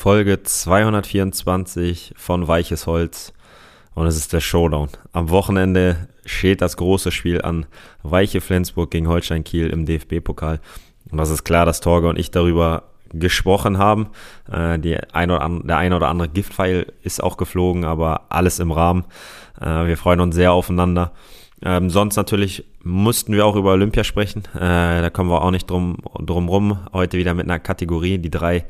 Folge 224 von Weiches Holz und es ist der Showdown. Am Wochenende steht das große Spiel an Weiche Flensburg gegen Holstein Kiel im DFB-Pokal. Und das ist klar, dass Torge und ich darüber gesprochen haben. Äh, die ein oder andere, der eine oder andere Giftpfeil ist auch geflogen, aber alles im Rahmen. Äh, wir freuen uns sehr aufeinander. Ähm, sonst natürlich mussten wir auch über Olympia sprechen. Äh, da kommen wir auch nicht drum, drum rum. Heute wieder mit einer Kategorie, die drei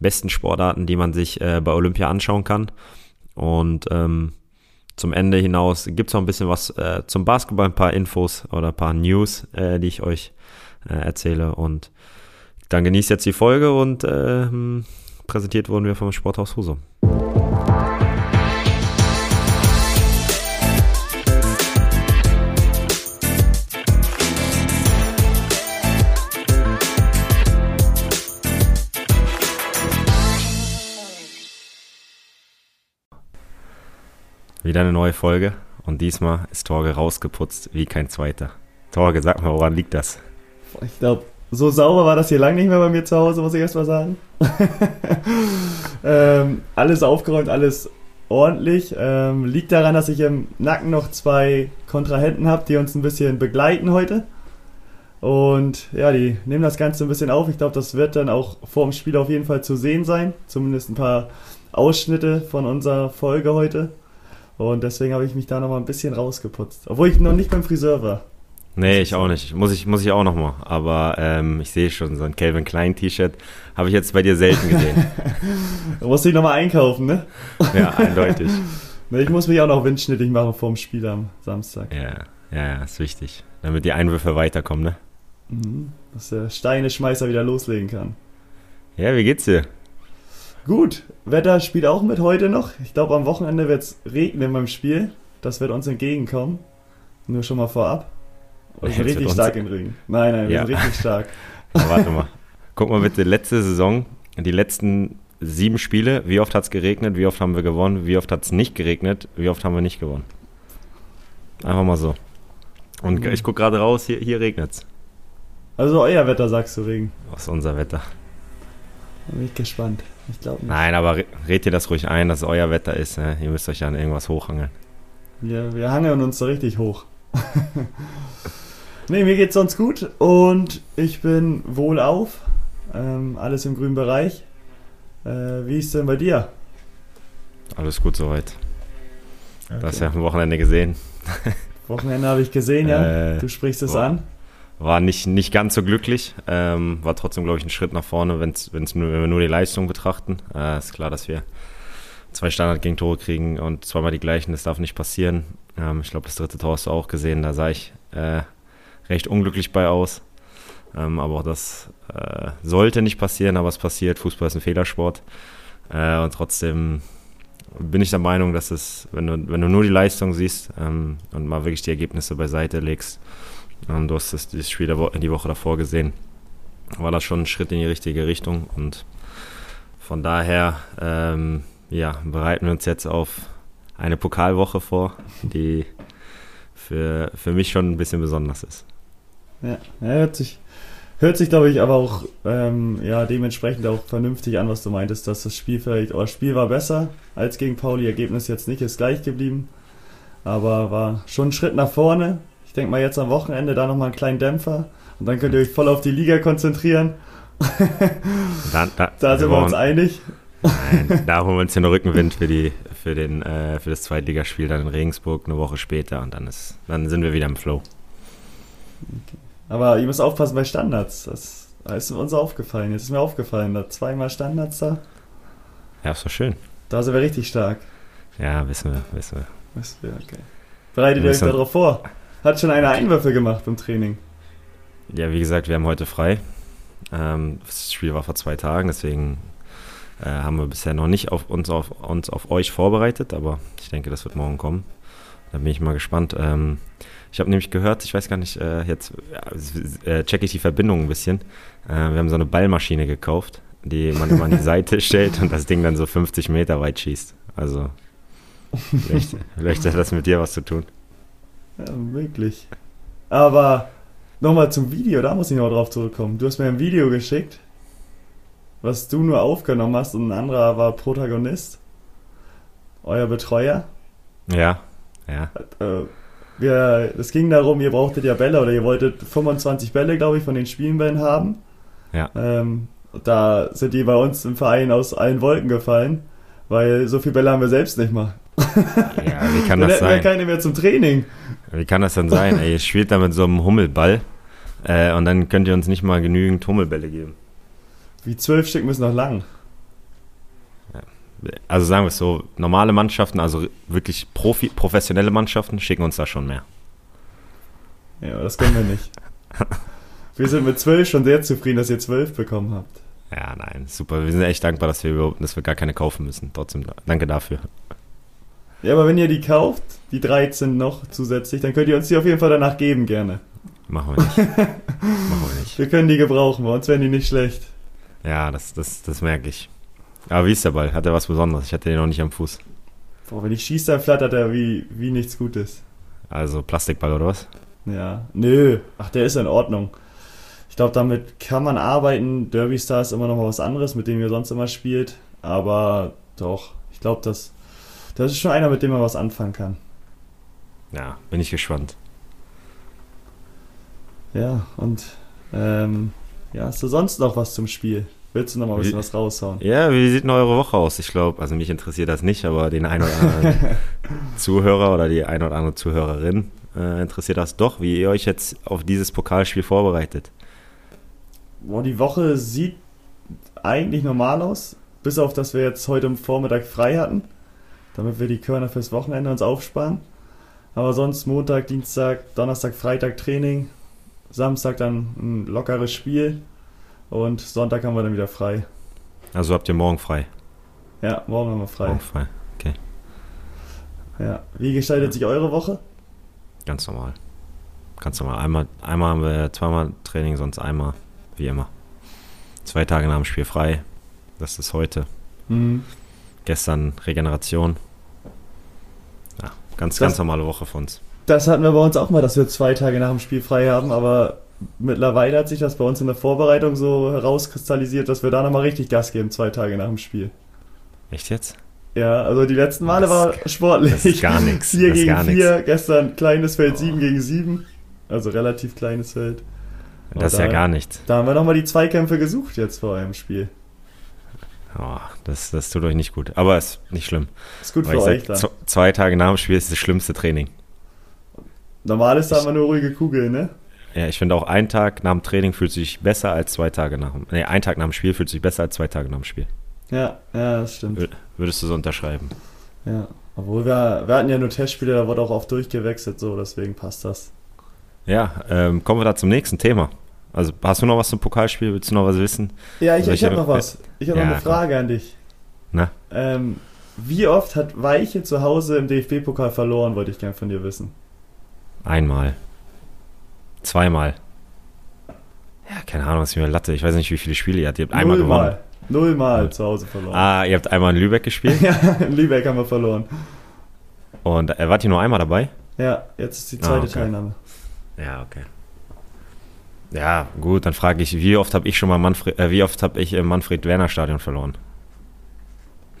besten Sportarten, die man sich äh, bei Olympia anschauen kann. Und ähm, zum Ende hinaus gibt es noch ein bisschen was äh, zum Basketball, ein paar Infos oder ein paar News, äh, die ich euch äh, erzähle. Und dann genießt jetzt die Folge und äh, präsentiert wurden wir vom Sporthaus Husum. Wieder eine neue Folge und diesmal ist Torge rausgeputzt wie kein zweiter. Torge, sag mal, woran liegt das? Ich glaube, so sauber war das hier lang nicht mehr bei mir zu Hause, muss ich erst mal sagen. ähm, alles aufgeräumt, alles ordentlich. Ähm, liegt daran, dass ich im Nacken noch zwei Kontrahenten habe, die uns ein bisschen begleiten heute. Und ja, die nehmen das Ganze ein bisschen auf. Ich glaube, das wird dann auch vor dem Spiel auf jeden Fall zu sehen sein. Zumindest ein paar Ausschnitte von unserer Folge heute. Und deswegen habe ich mich da nochmal ein bisschen rausgeputzt. Obwohl ich noch nicht beim Friseur war. Nee, ich auch nicht. Muss ich, muss ich auch nochmal. Aber ähm, ich sehe schon, so ein Calvin Klein T-Shirt habe ich jetzt bei dir selten gesehen. da musst du dich nochmal einkaufen, ne? Ja, eindeutig. ich muss mich auch noch windschnittig machen vor dem Spiel am Samstag. Ja, ja, ist wichtig. Damit die Einwürfe weiterkommen, ne? Mhm, dass der Steine-Schmeißer wieder loslegen kann. Ja, wie geht's dir? Gut, Wetter spielt auch mit heute noch. Ich glaube, am Wochenende wird es regnen beim Spiel. Das wird uns entgegenkommen. Nur schon mal vorab. Wir sind richtig stark im Regen. Nein, nein, wir ja. sind richtig stark. Aber warte mal. Guck mal bitte, letzte Saison, die letzten sieben Spiele, wie oft hat es geregnet, wie oft haben wir gewonnen, wie oft hat es nicht geregnet, wie oft haben wir nicht gewonnen. Einfach mal so. Und mhm. ich gucke gerade raus, hier, hier regnet es. Also euer Wetter, sagst du, Regen. Ist unser Wetter? Da bin ich gespannt. Ich glaube Nein, aber red ihr das ruhig ein, dass es euer Wetter ist. Ne? Ihr müsst euch ja an irgendwas hochhangeln. Ja, wir hangeln uns so richtig hoch. nee, mir geht's sonst gut und ich bin wohlauf. Ähm, alles im grünen Bereich. Äh, wie ist denn bei dir? Alles gut soweit. Okay. Du hast ja am Wochenende gesehen. Wochenende habe ich gesehen, ja. Äh, du sprichst es an war nicht, nicht ganz so glücklich. Ähm, war trotzdem, glaube ich, ein Schritt nach vorne, wenn's, wenn's nur, wenn wir nur die Leistung betrachten. Äh, ist klar, dass wir zwei Standard-Gegentore kriegen und zweimal die gleichen. Das darf nicht passieren. Ähm, ich glaube, das dritte Tor hast du auch gesehen. Da sah ich äh, recht unglücklich bei aus. Ähm, aber auch das äh, sollte nicht passieren, aber es passiert. Fußball ist ein Fehlersport. Äh, und trotzdem bin ich der Meinung, dass es, wenn du, wenn du nur die Leistung siehst ähm, und mal wirklich die Ergebnisse beiseite legst, ähm, du hast das, das Spiel die Woche davor gesehen. War das schon ein Schritt in die richtige Richtung und von daher ähm, ja, bereiten wir uns jetzt auf eine Pokalwoche vor, die für, für mich schon ein bisschen besonders ist. Ja, hört sich, hört sich glaube ich, aber auch ähm, ja, dementsprechend auch vernünftig an, was du meintest, dass das Spiel vielleicht, oder das Spiel war besser als gegen Pauli, Ergebnis jetzt nicht, ist gleich geblieben, aber war schon ein Schritt nach vorne ich denke mal jetzt am Wochenende da nochmal einen kleinen Dämpfer und dann könnt ihr euch voll auf die Liga konzentrieren. Da, da, da sind wir uns einig. Nein, da holen wir uns den Rückenwind für, die, für, den, äh, für das Zweitligaspiel dann in Regensburg eine Woche später und dann, ist, dann sind wir wieder im Flow. Okay. Aber ihr müsst aufpassen bei Standards. Das, das ist uns aufgefallen. Jetzt ist mir aufgefallen, da zweimal Standards da. Ja, ist doch schön. Da sind wir richtig stark. Ja, wissen wir, wissen wir. Wissen wir, okay. Bereitet ihr euch darauf vor? Hat schon eine Einwürfe gemacht beim Training. Ja, wie gesagt, wir haben heute frei. Ähm, das Spiel war vor zwei Tagen, deswegen äh, haben wir bisher noch nicht auf uns, auf uns auf euch vorbereitet, aber ich denke, das wird morgen kommen. Da bin ich mal gespannt. Ähm, ich habe nämlich gehört, ich weiß gar nicht, äh, jetzt äh, checke ich die Verbindung ein bisschen. Wir haben so eine Ballmaschine gekauft, die man immer an die Seite stellt und das Ding dann so 50 Meter weit schießt. Also vielleicht, vielleicht hat das mit dir was zu tun. Ja, möglich. Aber nochmal zum Video, da muss ich noch drauf zurückkommen. Du hast mir ein Video geschickt. was du nur aufgenommen hast und ein anderer war Protagonist. Euer Betreuer. Ja, ja. Äh, wir, es ging darum, ihr brauchtet ja Bälle oder ihr wolltet 25 Bälle, glaube ich, von den Spielbällen haben. Ja. Ähm, da sind die bei uns im Verein aus allen Wolken gefallen, weil so viele Bälle haben wir selbst nicht mal. Ja, wie kann das hätten wir sein? keine mehr zum Training. Wie kann das denn sein? Ey, ihr spielt da mit so einem Hummelball äh, und dann könnt ihr uns nicht mal genügend Hummelbälle geben. Wie zwölf Stück müssen noch lang. Also sagen wir es so, normale Mannschaften, also wirklich Profi, professionelle Mannschaften, schicken uns da schon mehr. Ja, das können wir nicht. Wir sind mit zwölf schon sehr zufrieden, dass ihr zwölf bekommen habt. Ja, nein, super. Wir sind echt dankbar, dass wir, dass wir gar keine kaufen müssen. Trotzdem, danke dafür. Ja, aber wenn ihr die kauft, die 13 noch zusätzlich, dann könnt ihr uns die auf jeden Fall danach geben, gerne. Machen wir nicht. Machen wir nicht. Wir können die gebrauchen, bei uns wären die nicht schlecht. Ja, das, das, das merke ich. Aber wie ist der Ball? Hat er was Besonderes? Ich hatte den noch nicht am Fuß. Boah, wenn ich schieße, dann flattert er wie, wie nichts Gutes. Also Plastikball oder was? Ja, nö. Ach, der ist in Ordnung. Ich glaube, damit kann man arbeiten. Derby Star ist immer noch mal was anderes, mit dem ihr sonst immer spielt. Aber doch, ich glaube, das, das ist schon einer, mit dem man was anfangen kann. Ja, bin ich gespannt. Ja, und ähm, ja, hast du sonst noch was zum Spiel? Willst du noch mal ein bisschen Wie- was raushauen? Ja, wie sieht denn eure Woche aus? Ich glaube, also mich interessiert das nicht, aber den einen oder anderen Zuhörer oder die eine oder andere Zuhörerin äh, interessiert das doch, wie ihr euch jetzt auf dieses Pokalspiel vorbereitet. Boah, die Woche sieht eigentlich normal aus, bis auf, dass wir jetzt heute am Vormittag frei hatten, damit wir die Körner fürs Wochenende uns aufsparen. Aber sonst Montag, Dienstag, Donnerstag, Freitag Training, Samstag dann ein lockeres Spiel und Sonntag haben wir dann wieder frei. Also habt ihr morgen frei. Ja, morgen haben wir frei. Morgen frei. Ja. Wie gestaltet sich eure Woche? Ganz normal. Ganz normal. Einmal, einmal haben wir zweimal Training, sonst einmal, wie immer. Zwei Tage nach dem Spiel frei. Das ist heute. Mhm. Gestern Regeneration. Ja, ganz, Das- ganz normale Woche für uns. Das hatten wir bei uns auch mal, dass wir zwei Tage nach dem Spiel frei haben, aber mittlerweile hat sich das bei uns in der Vorbereitung so herauskristallisiert, dass wir da nochmal richtig Gas geben, zwei Tage nach dem Spiel. Echt jetzt? Ja, also die letzten Male Das- war sportlich. Das ist gar nichts. Vier Das ist gegen gar vier, gestern kleines Feld, sieben gegen sieben. Also relativ kleines Feld. Das ist ja da- gar nichts. Da haben wir nochmal die Zweikämpfe gesucht jetzt vor einem Spiel. Oh, das, das tut euch nicht gut. Aber ist nicht schlimm. Ist gut Weil für euch sag, zwei Tage nach dem Spiel ist das schlimmste Training. Normal ist da immer nur ruhige Kugel, ne? Ja, ich finde auch ein Tag nach dem Training fühlt sich besser als zwei Tage nach dem. Nee, ein Tag nach dem Spiel fühlt sich besser als zwei Tage nach dem Spiel. Ja, ja, das stimmt. Wür- Würdest du so unterschreiben? Ja. Obwohl wir, wir hatten ja nur Testspiele, da wurde auch oft durchgewechselt, so, deswegen passt das. Ja, ähm, kommen wir da zum nächsten Thema. Also hast du noch was zum Pokalspiel? Willst du noch was wissen? Ja, ich, Soll ich ich habe noch was. Ich habe Ja, noch eine. Frage an dich. Na? Ähm, wie oft hat Weiche zu Hause im DFB-Pokal verloren, wollte ich gern von dir wissen. Einmal. Zweimal. Ja, keine Ahnung, was ist mir Latte. Ich weiß nicht, wie viele Spiele ihr habt. Ihr habt einmal gewonnen. Nullmal. Nullmal Null. zu Hause verloren. Ah, ihr habt einmal in Lübeck gespielt. Ja, in Lübeck haben wir verloren. Und äh, wart ihr nur einmal dabei? Ja, jetzt ist die Ah, zweite okay. Teilnahme. Ja, okay. Ja, gut, dann frage ich, wie oft habe ich schon mal Manfred, äh, wie oft habe ich im Manfred-Werner-Stadion verloren?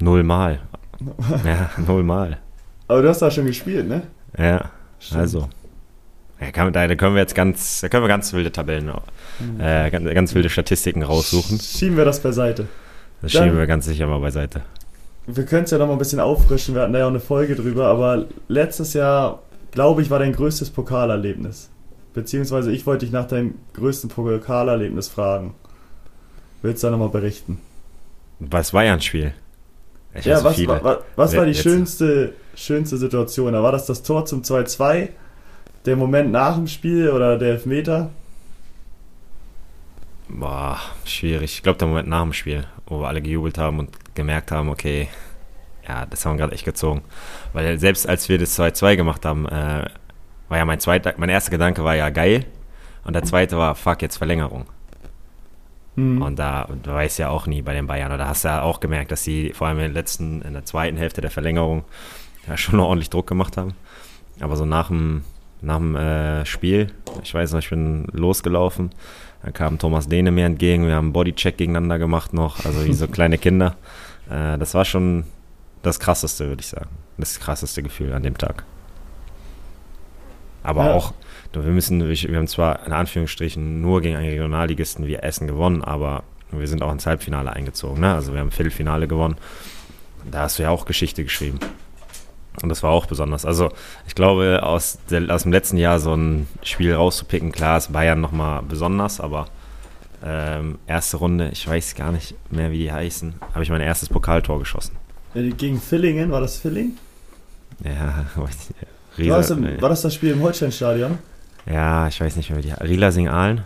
Nullmal. Ja, nullmal. Aber du hast da schon gespielt, ne? Ja, Stimmt. also. Ja, kann, da, da können wir jetzt ganz, da können wir ganz wilde Tabellen, äh, ganz, ganz wilde Statistiken raussuchen. Schieben wir das beiseite. Das Dann- schieben wir ganz sicher mal beiseite. Wir können es ja noch mal ein bisschen auffrischen. Wir hatten da ja auch eine Folge drüber, aber letztes Jahr, glaube ich, war dein größtes Pokalerlebnis. Beziehungsweise ich wollte dich nach deinem größten Pokalerlebnis fragen. Willst du da nochmal berichten? Was war ja ein Spiel? Ich ja, was, viele. war, was, was war die Jetzt- schönste, schönste Situation? Da war das das Tor zum 2-2, der Moment nach dem Spiel oder der Elfmeter? Boah, schwierig. Ich glaube, der Moment nach dem Spiel, wo wir alle gejubelt haben und gemerkt haben, okay, ja, das haben wir gerade echt gezogen. Weil selbst als wir das 2-2 gemacht haben, äh, war ja mein zweiter, mein erster Gedanke war ja geil und der zweite war, fuck, jetzt Verlängerung. Hm. Und da, du weißt ja auch nie bei den Bayern, oder hast ja auch gemerkt, dass sie vor allem in der letzten, in der zweiten Hälfte der Verlängerung ja schon noch ordentlich Druck gemacht haben. Aber so nach dem, nach dem äh, Spiel, ich weiß noch, ich bin losgelaufen, Da kam Thomas Dehne mir entgegen, wir haben einen Bodycheck gegeneinander gemacht noch, also wie so kleine Kinder. Äh, das war schon das krasseste, würde ich sagen. Das krasseste Gefühl an dem Tag. Aber ja. auch, wir müssen, wir haben zwar in Anführungsstrichen nur gegen einen Regionalligisten wie Essen gewonnen, aber wir sind auch ins Halbfinale eingezogen. Ne? Also wir haben Viertelfinale gewonnen. Da hast du ja auch Geschichte geschrieben. Und das war auch besonders. Also ich glaube, aus, der, aus dem letzten Jahr so ein Spiel rauszupicken, klar ist Bayern nochmal besonders, aber ähm, erste Runde, ich weiß gar nicht mehr, wie die heißen, habe ich mein erstes Pokaltor geschossen. Gegen Villingen, war das Filling? Ja, weiß nicht. Riesa, war, das im, war, das das Spiel im Holsteinstadion? Ja, ich weiß nicht mehr, wie die Rielasing-Aalen?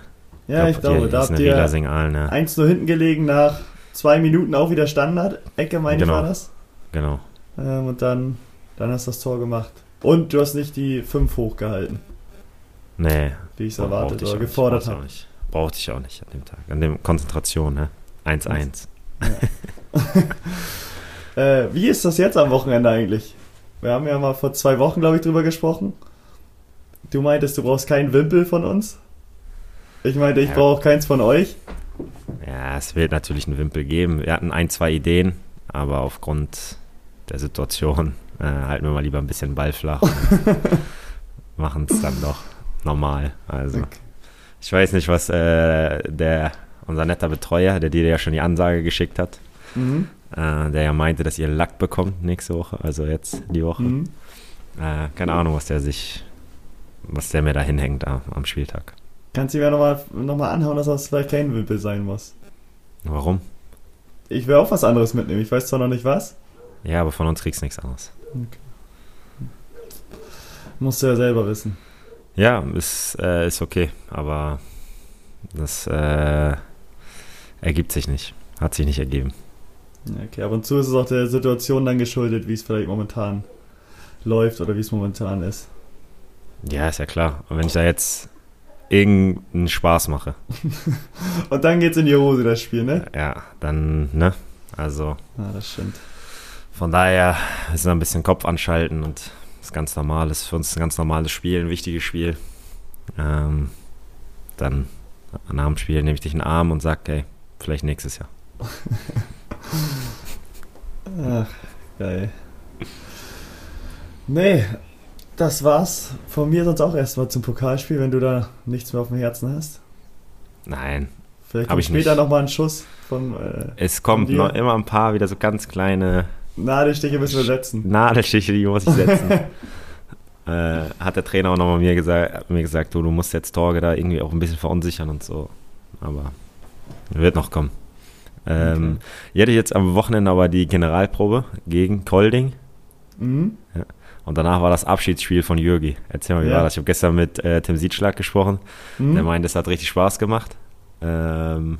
Ja, ich, glaube, da habt ihr ja. eins nur hinten gelegen nach zwei Minuten auch wieder Standard. Ecke, meine genau. ich, war das. Genau. Ähm, und dann, dann hast du das Tor gemacht. Und du hast nicht die 5 hochgehalten. Nee. Wie ich es erwartet oder gefordert habe. Brauchte ich auch nicht an dem Tag. An dem Konzentration, ne? 1-1. Ja. äh, wie ist das jetzt am Wochenende eigentlich? Wir haben ja mal vor zwei Wochen, glaube ich, drüber gesprochen. Du meintest, du brauchst keinen Wimpel von uns. Ich meinte, ich ja. brauche keins von euch. Ja, es wird natürlich einen Wimpel geben. Wir hatten ein, zwei Ideen, aber aufgrund der Situation äh, halten wir mal lieber ein bisschen Ball flach und machen es dann doch normal. Also, okay. ich weiß nicht, was äh, der, unser netter Betreuer, der dir ja schon die Ansage geschickt hat, mhm. Äh, der ja meinte, dass ihr Lack bekommt nächste Woche, also jetzt die Woche. Mhm. Äh, keine Ahnung, was der sich, was der mir da hinhängt am Spieltag. Kannst du mir nochmal noch mal anhauen, dass das vielleicht kein Wimpel sein muss. Warum? Ich will auch was anderes mitnehmen. Ich weiß zwar noch nicht was. Ja, aber von uns kriegst du nichts anderes. Okay. Musst du ja selber wissen. Ja, ist, äh, ist okay, aber das äh, ergibt sich nicht. Hat sich nicht ergeben. Okay, ab und zu ist es auch der Situation dann geschuldet, wie es vielleicht momentan läuft oder wie es momentan ist. Ja, ist ja klar. Und wenn ich da jetzt irgendeinen Spaß mache. Und dann geht's in die Hose, das Spiel, ne? Ja, dann, ne? Also. Ja, das stimmt. Von daher ist es ein bisschen Kopf anschalten und das ist ganz normal. Ist für uns ein ganz normales Spiel, ein wichtiges Spiel. Ähm, dann nach dem Spiel nehme ich dich in den Arm und sage, hey, vielleicht nächstes Jahr. Ach, geil. Nee, das war's von mir sonst auch erstmal zum Pokalspiel, wenn du da nichts mehr auf dem Herzen hast. Nein. Vielleicht kommt später nochmal ein Schuss von. Äh, es kommt noch immer ein paar wieder so ganz kleine. Nadelstiche müssen wir setzen. Nadelstiche, die muss ich setzen. äh, hat der Trainer auch nochmal mir gesagt, mir gesagt, du, du musst jetzt Torge da irgendwie auch ein bisschen verunsichern und so. Aber wird noch kommen. Ähm, okay. Ich hatte jetzt am Wochenende aber die Generalprobe gegen Kolding. Mhm. Ja. Und danach war das Abschiedsspiel von Jürgi. Erzähl mal, wie ja. war das? Ich habe gestern mit äh, Tim Siedschlag gesprochen. Mhm. Der meinte, es hat richtig Spaß gemacht. Ähm,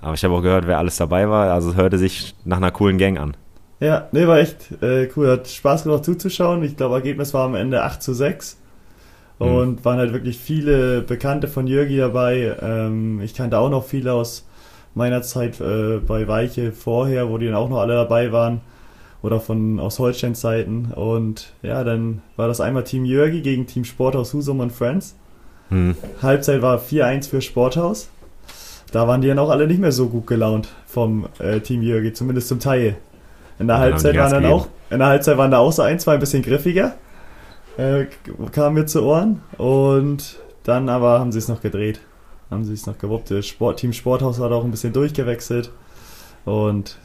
aber ich habe auch gehört, wer alles dabei war. Also es hörte sich nach einer coolen Gang an. Ja, nee, war echt äh, cool. Hat Spaß gemacht zuzuschauen. Ich glaube, Ergebnis war am Ende 8 zu 6. Mhm. Und mhm. waren halt wirklich viele Bekannte von Jürgi dabei. Ähm, ich kannte auch noch viele aus meiner Zeit äh, bei Weiche vorher, wo die dann auch noch alle dabei waren oder von aus Holsteins Seiten. Und ja, dann war das einmal Team Jörgi gegen Team Sporthaus Husum und Friends. Hm. Halbzeit war 4-1 für Sporthaus. Da waren die dann auch alle nicht mehr so gut gelaunt vom äh, Team Jörgi, zumindest zum Teil. In der ja, Halbzeit waren dann auch, in der Halbzeit waren da auch so ein, zwei ein bisschen griffiger. Äh, kam mir zu Ohren. Und dann aber haben sie es noch gedreht. Haben sie es noch gewuppt. Das Sport, Team Sporthaus hat auch ein bisschen durchgewechselt. Und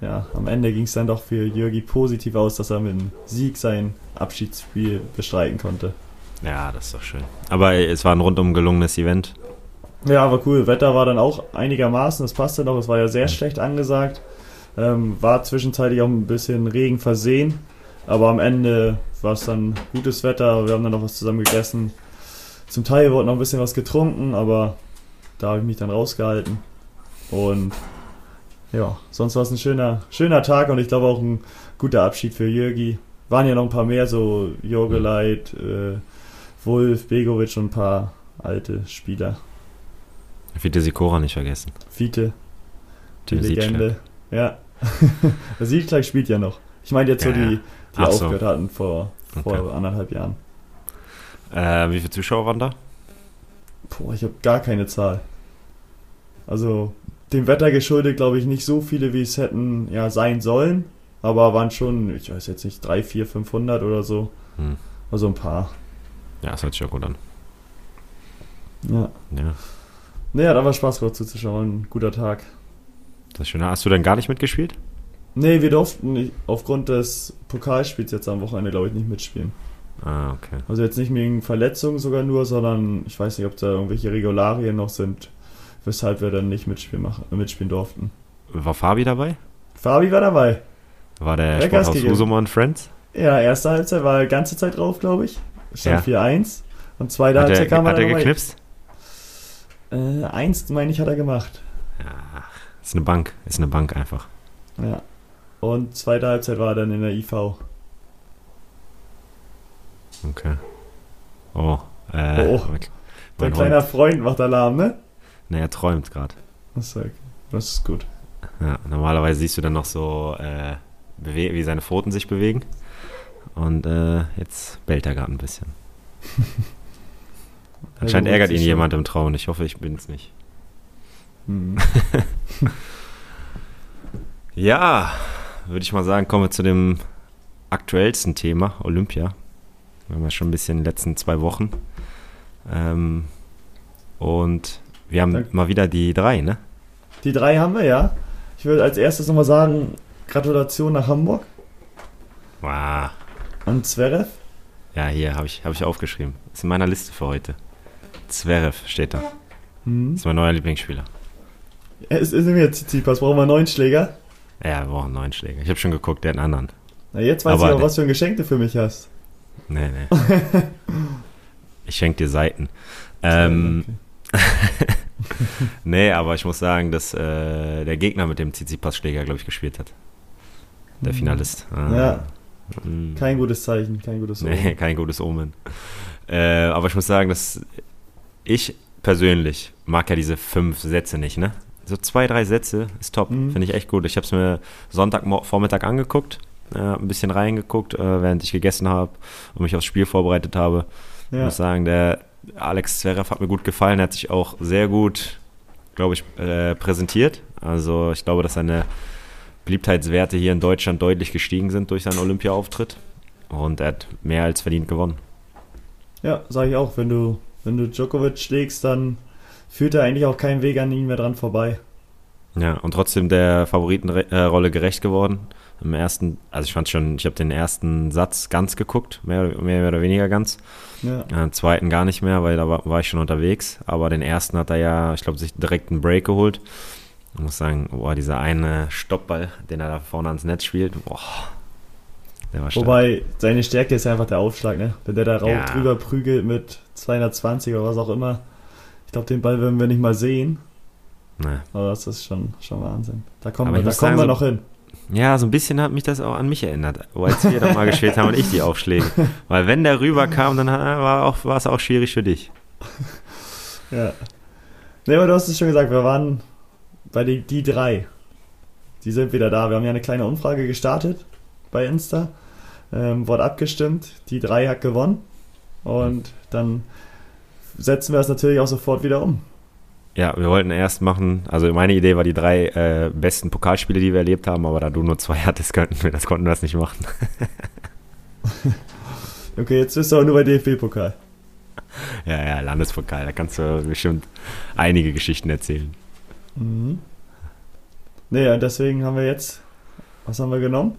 ja, am Ende ging es dann doch für Jürgi positiv aus, dass er mit dem Sieg sein Abschiedsspiel bestreiten konnte. Ja, das ist doch schön. Aber es war ein rundum gelungenes Event. Ja, war cool. Wetter war dann auch einigermaßen, das passte noch. Es war ja sehr schlecht angesagt. Ähm, war zwischenzeitlich auch ein bisschen Regen versehen. Aber am Ende war es dann gutes Wetter. Wir haben dann noch was zusammen gegessen. Zum Teil wurde noch ein bisschen was getrunken, aber da habe ich mich dann rausgehalten. Und ja, sonst war es ein schöner, schöner Tag und ich glaube auch ein guter Abschied für Jürgi. Waren ja noch ein paar mehr, so Jorgeleit, äh, Wolf, Begovic und ein paar alte Spieler. Fiete Sikora nicht vergessen. Fiete, die Legende. Ja. Der Siegtag spielt ja noch. Ich meine jetzt so ja, die, die aufgehört so. hatten vor, vor okay. anderthalb Jahren. Äh, wie viele Zuschauer waren da? Boah, ich habe gar keine Zahl. Also dem Wetter geschuldet, glaube ich, nicht so viele, wie es hätten ja sein sollen. Aber waren schon, ich weiß jetzt nicht, 3, 4, 500 oder so. Hm. Also ein paar. Ja, das hört sich auch gut an. Ja. Ja, Nee, hat aber Spaß gemacht zuzuschauen. Guter Tag. das ist schön. Hast du denn gar nicht mitgespielt? Nee, wir durften nicht, aufgrund des Pokalspiels jetzt am Wochenende, glaube ich, nicht mitspielen. Ah, okay. Also jetzt nicht wegen Verletzungen sogar nur, sondern ich weiß nicht, ob da irgendwelche Regularien noch sind, weshalb wir dann nicht mitspielen, machen, mitspielen durften. War Fabi dabei? Fabi war dabei. War der Der Sporthaus und Friends? Ja, erste Halbzeit war die ganze Zeit drauf, glaube ich. Stand 4-1. Und zweite Hat er, Halbzeit kam hat er nochmal- geknipst? Äh, eins, meine ich, hat er gemacht. Ja, ist eine Bank. Ist eine Bank einfach. Ja. Und zweite Halbzeit war er dann in der IV. Okay. Oh. Äh, Oh, Dein kleiner Hund. Freund macht Alarm, ne? Ne, er träumt gerade. Das ist, okay. das ist gut. Ja, normalerweise siehst du dann noch so, äh, wie seine Pfoten sich bewegen. Und äh, jetzt bellt er gerade ein bisschen. Anscheinend beruhigt ärgert ihn jemand im Traum. Ich hoffe, ich bin es nicht. Mhm. Ja, würde ich mal sagen, kommen wir zu dem aktuellsten Thema, Olympia. Wir haben ja schon ein bisschen in den letzten zwei Wochen. Ähm, und wir haben Danke. mal wieder die drei, ne? Die drei haben wir, ja. Ich würde als erstes nochmal sagen, Gratulation nach Hamburg Wow. an Zverev. Ja, hier habe ich, hab ich aufgeschrieben. Ist in meiner Liste für heute. Zverev steht da. Mhm. Ist mein neuer Lieblingsspieler. Es ist mir jetzt Tsitsipas, brauchen wir einen neuen Schläger. Ja, wir brauchen einen neuen Schläger. Ich habe schon geguckt, der hat einen anderen. Na, jetzt weiß Aber ich auch, was für ein Geschenk du für mich hast. Nee, nee. ich schenke dir Seiten. Ähm, nee, aber ich muss sagen, dass äh, der Gegner mit dem Tsitsipas-Schläger, glaube ich, gespielt hat. Der Mhm. Finalist. Ah. Ja. Mm. Kein gutes Zeichen, kein gutes Nee, Omen. kein gutes Omen. Äh, aber ich muss sagen, dass ich persönlich mag ja diese fünf Sätze nicht, ne? So zwei, drei Sätze ist top. Mhm. Finde ich echt gut. Ich habe es mir Sonntagvormittag angeguckt, äh, ein bisschen reingeguckt, äh, während ich gegessen habe und mich aufs Spiel vorbereitet habe. Ich Ja. muss sagen, der Alex Zverev hat mir gut gefallen. Er hat sich auch sehr gut, glaube ich, äh, präsentiert. Also ich glaube, dass seine Beliebtheitswerte hier in Deutschland deutlich gestiegen sind durch seinen Olympia-Auftritt. Und er hat mehr als verdient gewonnen. Ja, sage ich auch. Wenn du, wenn du Djokovic schlägst, dann führt er eigentlich auch keinen Weg an ihm mehr dran vorbei. Ja, und trotzdem der Favoritenrolle gerecht geworden. Im ersten, also ich fand schon, ich habe den ersten Satz ganz geguckt, mehr, mehr oder weniger ganz. Ja. Äh, zweiten gar nicht mehr, weil da war, war ich schon unterwegs. Aber den ersten hat er ja, ich glaube, sich direkt einen Break geholt. Ich muss sagen, boah, dieser eine Stoppball, den er da vorne ans Netz spielt, boah, der war stark. Wobei, seine Stärke ist ja einfach der Aufschlag, ne? Wenn der da Ja. drüber prügelt mit 220 oder was auch immer. Ich glaube, den Ball werden wir nicht mal sehen. Nee. Aber das ist schon, schon Wahnsinn. Da kommen, wir, da kommen sagen, wir noch hin. Ja, so ein bisschen hat mich das auch an mich erinnert, als wir da mal gespielt haben und ich die Aufschläge. Weil wenn der rüberkam, dann war, auch, war es auch schwierig für dich. Ja. Ne, aber du hast es schon gesagt, wir waren bei die, die drei. Die sind wieder da. Wir haben ja eine kleine Umfrage gestartet bei Insta. Ähm, wurde abgestimmt. Die drei hat gewonnen. Und dann setzen wir das natürlich auch sofort wieder um. Ja, wir wollten erst machen, also meine Idee war die drei äh, besten Pokalspiele, die wir erlebt haben, aber da du nur zwei hattest, könnten wir das, konnten wir das nicht machen. Okay, jetzt bist du aber nur bei DFB-Pokal. ja, ja, Landespokal, da kannst du bestimmt einige Geschichten erzählen. Mhm. Und deswegen haben wir jetzt. Was haben wir genommen?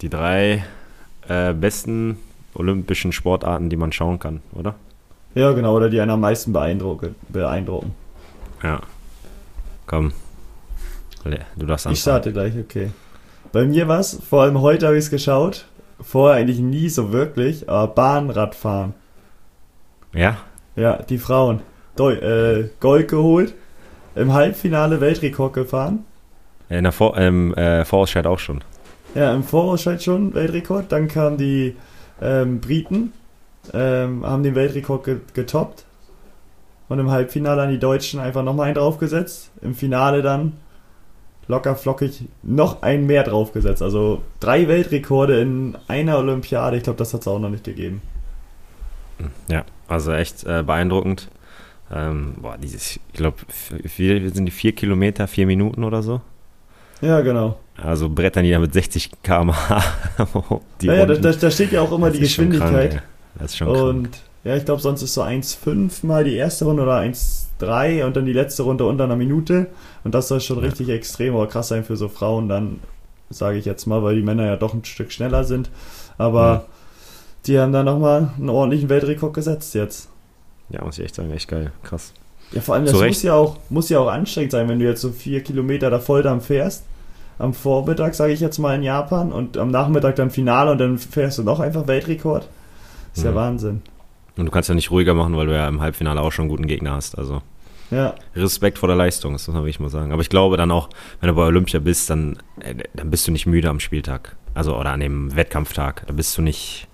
Die drei äh, besten olympischen Sportarten, die man schauen kann, oder? Ja, genau, oder die einen am meisten beeindrucken. beeindrucken. Ja. Komm. Du darfst Ich anfangen. starte gleich, okay. Bei mir war es, vor allem heute habe ich es geschaut. Vorher eigentlich nie so wirklich, aber Bahnradfahren. Ja? Ja, die Frauen. Deu äh, Gold geholt. Im Halbfinale Weltrekord gefahren. In der Vor ähm, äh, Vorausscheid auch schon. Ja, im Vorausscheid schon Weltrekord. Dann kamen die ähm, Briten, ähm, haben den Weltrekord ge getoppt. Und im Halbfinale an die Deutschen einfach nochmal einen draufgesetzt. Im Finale dann locker flockig noch einen mehr draufgesetzt. Also drei Weltrekorde in einer Olympiade. Ich glaube, das hat es auch noch nicht gegeben. Ja, also echt äh, beeindruckend. Ähm, boah, dieses, ich glaube, sind die vier Kilometer, vier Minuten oder so. Ja, genau. Also brettern die da mit 60 km/h. ja, ja da, da, steht ja auch immer das die Geschwindigkeit. Krank, das ist schon und krank. ja, ich glaube, sonst ist so 1,5 mal die erste Runde oder 1,3 und dann die letzte Runde unter einer Minute. Und das soll schon ja. richtig extrem oder krass sein für so Frauen dann, sage ich jetzt mal, weil die Männer ja doch ein Stück schneller sind. Aber mhm. die haben da nochmal einen ordentlichen Weltrekord gesetzt jetzt. Ja, muss ich echt sagen, echt geil, krass. Ja, vor allem, das muss ja, auch, muss ja auch anstrengend sein, wenn du jetzt so vier Kilometer da Volldampf fährst. Am Vormittag, sage ich jetzt mal, in Japan und am Nachmittag dann Finale und dann fährst du noch einfach Weltrekord. Das ist mhm. ja Wahnsinn. Und du kannst ja nicht ruhiger machen, weil du ja im Halbfinale auch schon einen guten Gegner hast. Also ja. Respekt vor der Leistung, das muss man wirklich mal sagen. Aber ich glaube dann auch, wenn du bei Olympia bist, dann, äh, dann bist du nicht müde am Spieltag. Also oder an dem Wettkampftag. Da bist du nicht,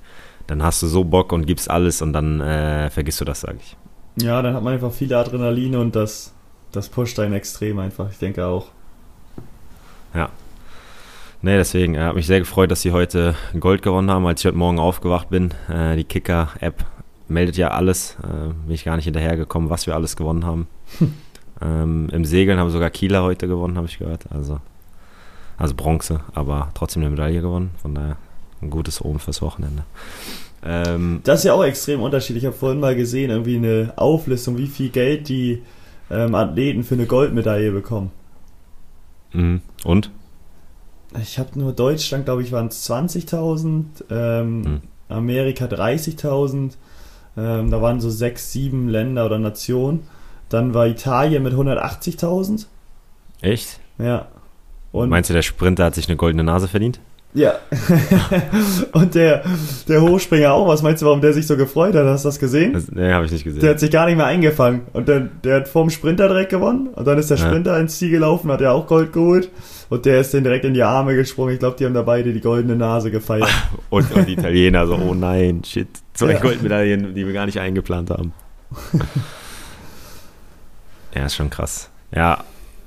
dann hast du so Bock und gibst alles und dann äh, vergisst du das, sage ich. Ja, dann hat man einfach viel Adrenalin und das, das pusht einen extrem einfach. Ich denke auch. Ja. Nee, deswegen, er hat mich sehr gefreut, dass sie heute Gold gewonnen haben, als ich heute Morgen aufgewacht bin. Äh, die Kicker-App meldet ja alles. Äh, bin ich gar nicht hinterhergekommen, was wir alles gewonnen haben. ähm, Im Segeln haben sogar Kieler heute gewonnen, habe ich gehört. Also, also Bronze, aber trotzdem eine Medaille gewonnen. Von daher ein gutes Oben fürs Wochenende. Ähm, das ist ja auch extrem unterschiedlich. Ich habe vorhin mal gesehen, irgendwie eine Auflistung, wie viel Geld die ähm, Athleten für eine Goldmedaille bekommen. Mhm. Und? Ich habe nur Deutschland, glaube ich, waren es 20.000, ähm, mhm. Amerika 30.000, ähm, da waren so sechs, sieben Länder oder Nationen. Dann war Italien mit 180.000. Echt? Ja. Und Meinst du, der Sprinter hat sich eine goldene Nase verdient? Ja. und der, der Hochspringer auch. Was meinst du, warum der sich so gefreut hat? Hast du das gesehen? Das, nee, habe ich nicht gesehen. Der hat sich gar nicht mehr eingefangen. Und dann, der hat vorm Sprinter direkt gewonnen. Und dann ist der Sprinter ja. ins Ziel gelaufen, hat ja auch Gold geholt. Und der ist den direkt in die Arme gesprungen. Ich glaube, die haben da beide die goldene Nase gefeiert. und, und die Italiener so, oh nein, shit. Zwei ja. Goldmedaillen, die wir gar nicht eingeplant haben. ja, ist schon krass. Ja,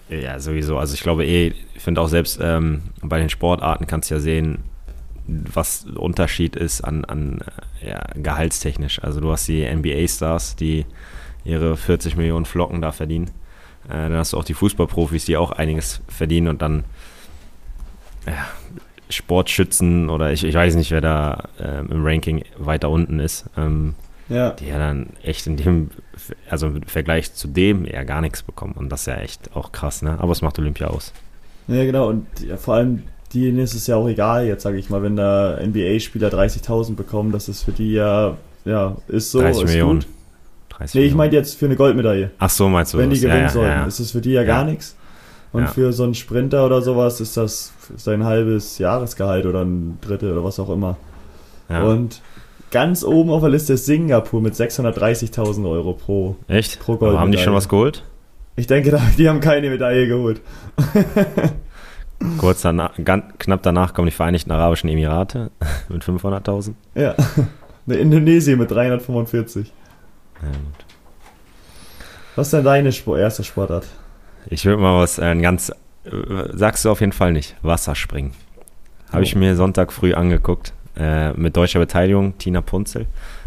ja, sowieso. Also ich glaube eh, ich finde auch selbst ähm, bei den Sportarten kannst du ja sehen, was Unterschied ist an, an ja, gehaltstechnisch. Also du hast die NBA-Stars, die ihre 40 Millionen Flocken da verdienen. Äh, dann hast du auch die Fußballprofis, die auch einiges verdienen und dann ja, Sportschützen oder ich, ich weiß nicht, wer da äh, im Ranking weiter unten ist. Ähm, ja. Die ja dann echt in dem, also im Vergleich zu dem eher gar nichts bekommen. Und das ist ja echt auch krass, ne? Aber es macht Olympia aus. Ja, genau. Und ja, vor allem denen ist es ja auch egal, jetzt sage ich mal, wenn da NBA-Spieler 30.000 bekommen, das ist für die ja, ja, ist so. 30 ist Millionen. Gut. 30 nee, ich meine jetzt für eine Goldmedaille. Ach so, meinst du Wenn die gewinnen ja, ja, sollen, ja, ist es für die ja, gar nichts. Und für so einen Sprinter oder sowas ist das sein halbes Jahresgehalt oder ein Drittel oder was auch immer. Und ganz oben auf der Liste ist Singapur mit 630.000 Euro pro, Echt? pro Gold. haben die schon was geholt? Ich denke, die haben keine Medaille geholt. Kurz danach, ganz, knapp danach kommen die Vereinigten Arabischen Emirate mit 500.000. Ja, eine Indonesien mit 345. Ja, gut. Was ist denn deine Sport, erste Sportart? Ich würde mal was, äh, ganz, äh, sagst du auf jeden Fall nicht, Wasserspringen. Habe oh. ich mir Sonntag früh angeguckt. Äh, mit deutscher Beteiligung, Tina Punzel.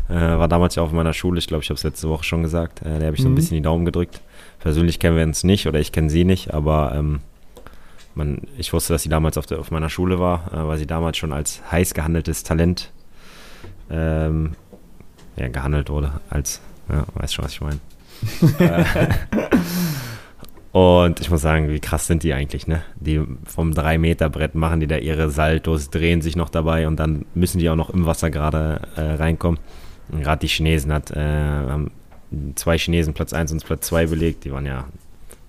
Äh, war damals ja in meiner Schule, ich glaube, ich habe es letzte Woche schon gesagt. Äh, der habe ich so ein mhm. bisschen die Daumen gedrückt. Persönlich kennen wir uns nicht oder ich kenne sie nicht, aber ähm, man, ich wusste, dass sie damals auf, der, auf meiner Schule war, äh, weil sie damals schon als heiß gehandeltes Talent ähm, ja, gehandelt wurde. Als, ja, weißt schon, was ich meine. Und ich muss sagen, wie krass sind die eigentlich, ne? Die vom 3-Meter-Brett machen die da ihre Saltos, drehen sich noch dabei und dann müssen die auch noch im Wasser gerade äh, reinkommen. Gerade die Chinesen hat, äh, haben zwei Chinesen Platz 1 und Platz 2 belegt. Die waren ja,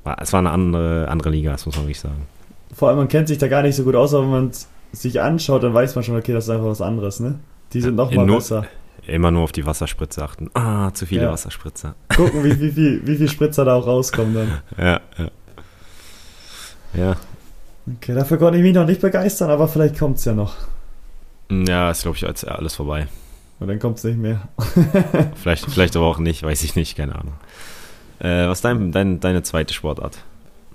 war, es war eine andere, andere Liga, das muss man wirklich sagen. Vor allem, man kennt sich da gar nicht so gut aus, aber wenn man es sich anschaut, dann weiß man schon, okay, das ist einfach was anderes, ne? Die sind noch mal besser. Immer nur auf die Wasserspritze achten. Ah, zu viele ja. Wasserspritzer. Gucken, wie, wie, wie, wie viel Spritzer da auch rauskommen dann. Ja, ja. Ja. Okay, dafür konnte ich mich noch nicht begeistern, aber vielleicht kommt es ja noch. Ja, ist glaube ich alles vorbei. Und dann kommt es nicht mehr. vielleicht, vielleicht aber auch nicht, weiß ich nicht, keine Ahnung. Äh, was ist dein, dein, deine zweite Sportart?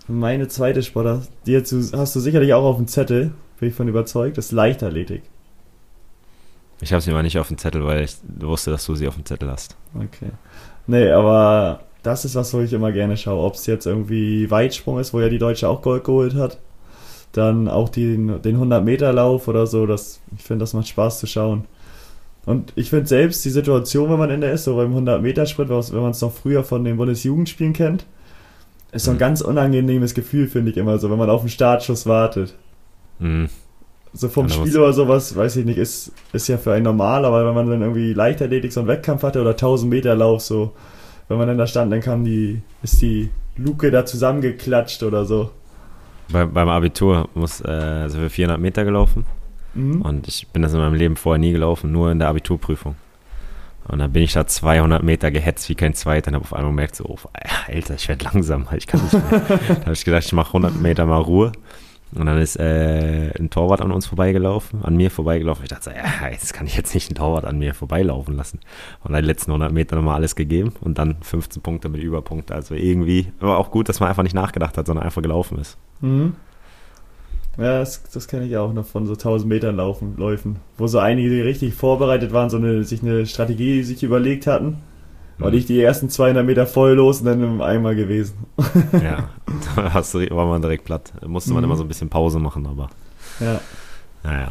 Meine zweite Sportart, die hast du, hast du sicherlich auch auf dem Zettel, bin ich von überzeugt, das ist Leichtathletik. Ich habe sie mal nicht auf dem Zettel, weil ich wusste, dass du sie auf dem Zettel hast. Okay. Nee, aber das ist was, wo ich immer gerne schaue. Ob es jetzt irgendwie Weitsprung ist, wo ja die Deutsche auch Gold geholt hat. Dann auch den, den 100-Meter-Lauf oder so. Das, ich finde, das macht Spaß zu schauen. Und ich finde selbst die Situation, wenn man in der ist, so beim 100-Meter-Sprint, wenn man es noch früher von den Bundesjugendspielen kennt, ist so ein mhm. ganz unangenehmes Gefühl, finde ich immer so, wenn man auf den Startschuss wartet. Mhm. So vom Spiel oder sowas, weiß ich nicht, ist, ist ja für einen normal, aber wenn man dann irgendwie Leichtathletik so einen Wettkampf hatte oder 1000 Meter Lauf, so, wenn man dann da stand, dann kam die, ist die Luke da zusammengeklatscht oder so. Bei, beim Abitur muss, äh, also wir 400 Meter gelaufen mhm. und ich bin das in meinem Leben vorher nie gelaufen, nur in der Abiturprüfung. Und dann bin ich da 200 Meter gehetzt wie kein Zweiter und habe auf einmal gemerkt, so, oh, Alter, ich werde langsam, ich kann nicht mehr. da habe ich gedacht, ich mache 100 Meter mal Ruhe. Und dann ist äh, ein Torwart an uns vorbeigelaufen, an mir vorbeigelaufen. Ich dachte, ja, jetzt kann ich jetzt nicht einen Torwart an mir vorbeilaufen lassen. Und dann die letzten 100 Meter nochmal alles gegeben und dann 15 Punkte mit Überpunkte. Also irgendwie, aber auch gut, dass man einfach nicht nachgedacht hat, sondern einfach gelaufen ist. Mhm. Ja, das, das kenne ich auch noch von so 1000 Metern Laufen, Läufen, wo so einige, richtig vorbereitet waren, so eine, sich eine Strategie sich überlegt hatten. War ich die ersten 200 Meter voll los und dann im Eimer gewesen. Ja, da war man direkt platt. Da musste man mhm. immer so ein bisschen Pause machen, aber. Ja. Naja.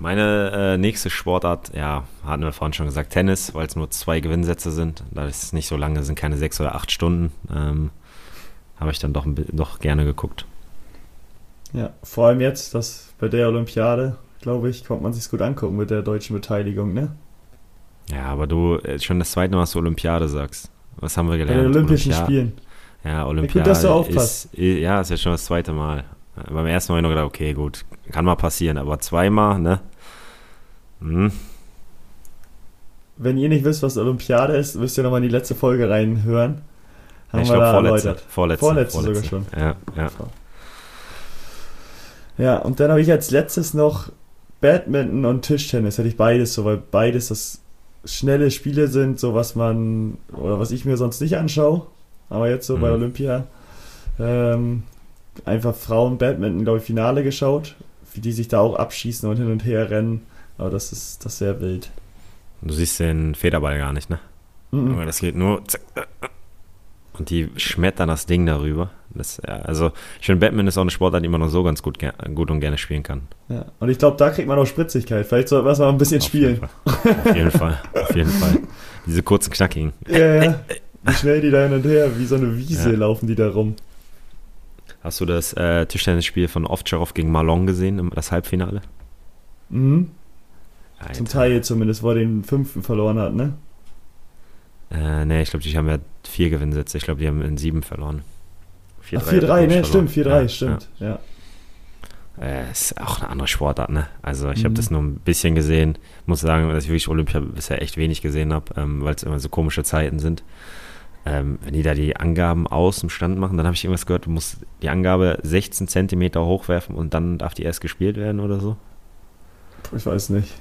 Meine äh, nächste Sportart, ja, hatten wir vorhin schon gesagt, Tennis, weil es nur zwei Gewinnsätze sind. Da es nicht so lange sind, keine sechs oder acht Stunden. Ähm, Habe ich dann doch, doch gerne geguckt. Ja, vor allem jetzt, dass bei der Olympiade, glaube ich, konnte man sich gut angucken mit der deutschen Beteiligung, ne? Ja, aber du, äh, schon das zweite Mal, was du Olympiade sagst. Was haben wir gelernt? Bei den Olympischen Olympiade. Spielen. Ja, Olympiade. Ja, gut, dass du aufpasst. Ist, ja, ist ja schon das zweite Mal. Beim ersten Mal habe ich noch gedacht, okay, gut, kann mal passieren, aber zweimal, ne? Hm. Wenn ihr nicht wisst, was Olympiade ist, müsst ihr nochmal in die letzte Folge reinhören. Haben ich glaube, vorletzte, vorletzte, vorletzte. Vorletzte sogar schon. Ja, ja. Ja, und dann habe ich als letztes noch Badminton und Tischtennis. Hätte ich beides so, weil beides das schnelle Spiele sind, so was man, oder was ich mir sonst nicht anschaue. Aber jetzt so mhm. bei Olympia. Ähm, einfach Frauen Badminton, glaube ich, Finale geschaut, wie die sich da auch abschießen und hin und her rennen. Aber das ist, das ist sehr wild. Du siehst den Federball gar nicht, ne? Mhm. Aber das geht nur. Und die schmettern das Ding darüber. Das, ja, also, ich finde, Batman ist auch eine Sportart, die man noch so ganz gut, gut und gerne spielen kann. Ja, und ich glaube, da kriegt man auch Spritzigkeit. Vielleicht soll man mal ein bisschen auf spielen. Jeden auf jeden Fall. Auf jeden Fall. Diese kurzen, knackigen. Ja, ja. Wie schnell die da hin und her, wie so eine Wiese ja. laufen die da rum. Hast du das äh, Tischtennisspiel von Ovtcharov gegen Malon gesehen, das Halbfinale? Mhm. Alter. Zum Teil zumindest, wo er den fünften verloren hat, ne? Äh, ne, ich glaube, die haben ja vier Gewinnsätze. Ich glaube, die haben in sieben verloren. 4-3, ne, stimmt, 4-3, ja, stimmt, ja. ja. Äh, ist auch eine andere Sportart, ne? Also ich mhm. habe das nur ein bisschen gesehen. Muss sagen, dass ich wirklich Olympia bisher echt wenig gesehen habe, ähm, weil es immer so komische Zeiten sind. Ähm, wenn die da die Angaben aus dem Stand machen, dann habe ich irgendwas gehört, du musst die Angabe 16 Zentimeter hochwerfen und dann darf die erst gespielt werden oder so. Ich weiß nicht.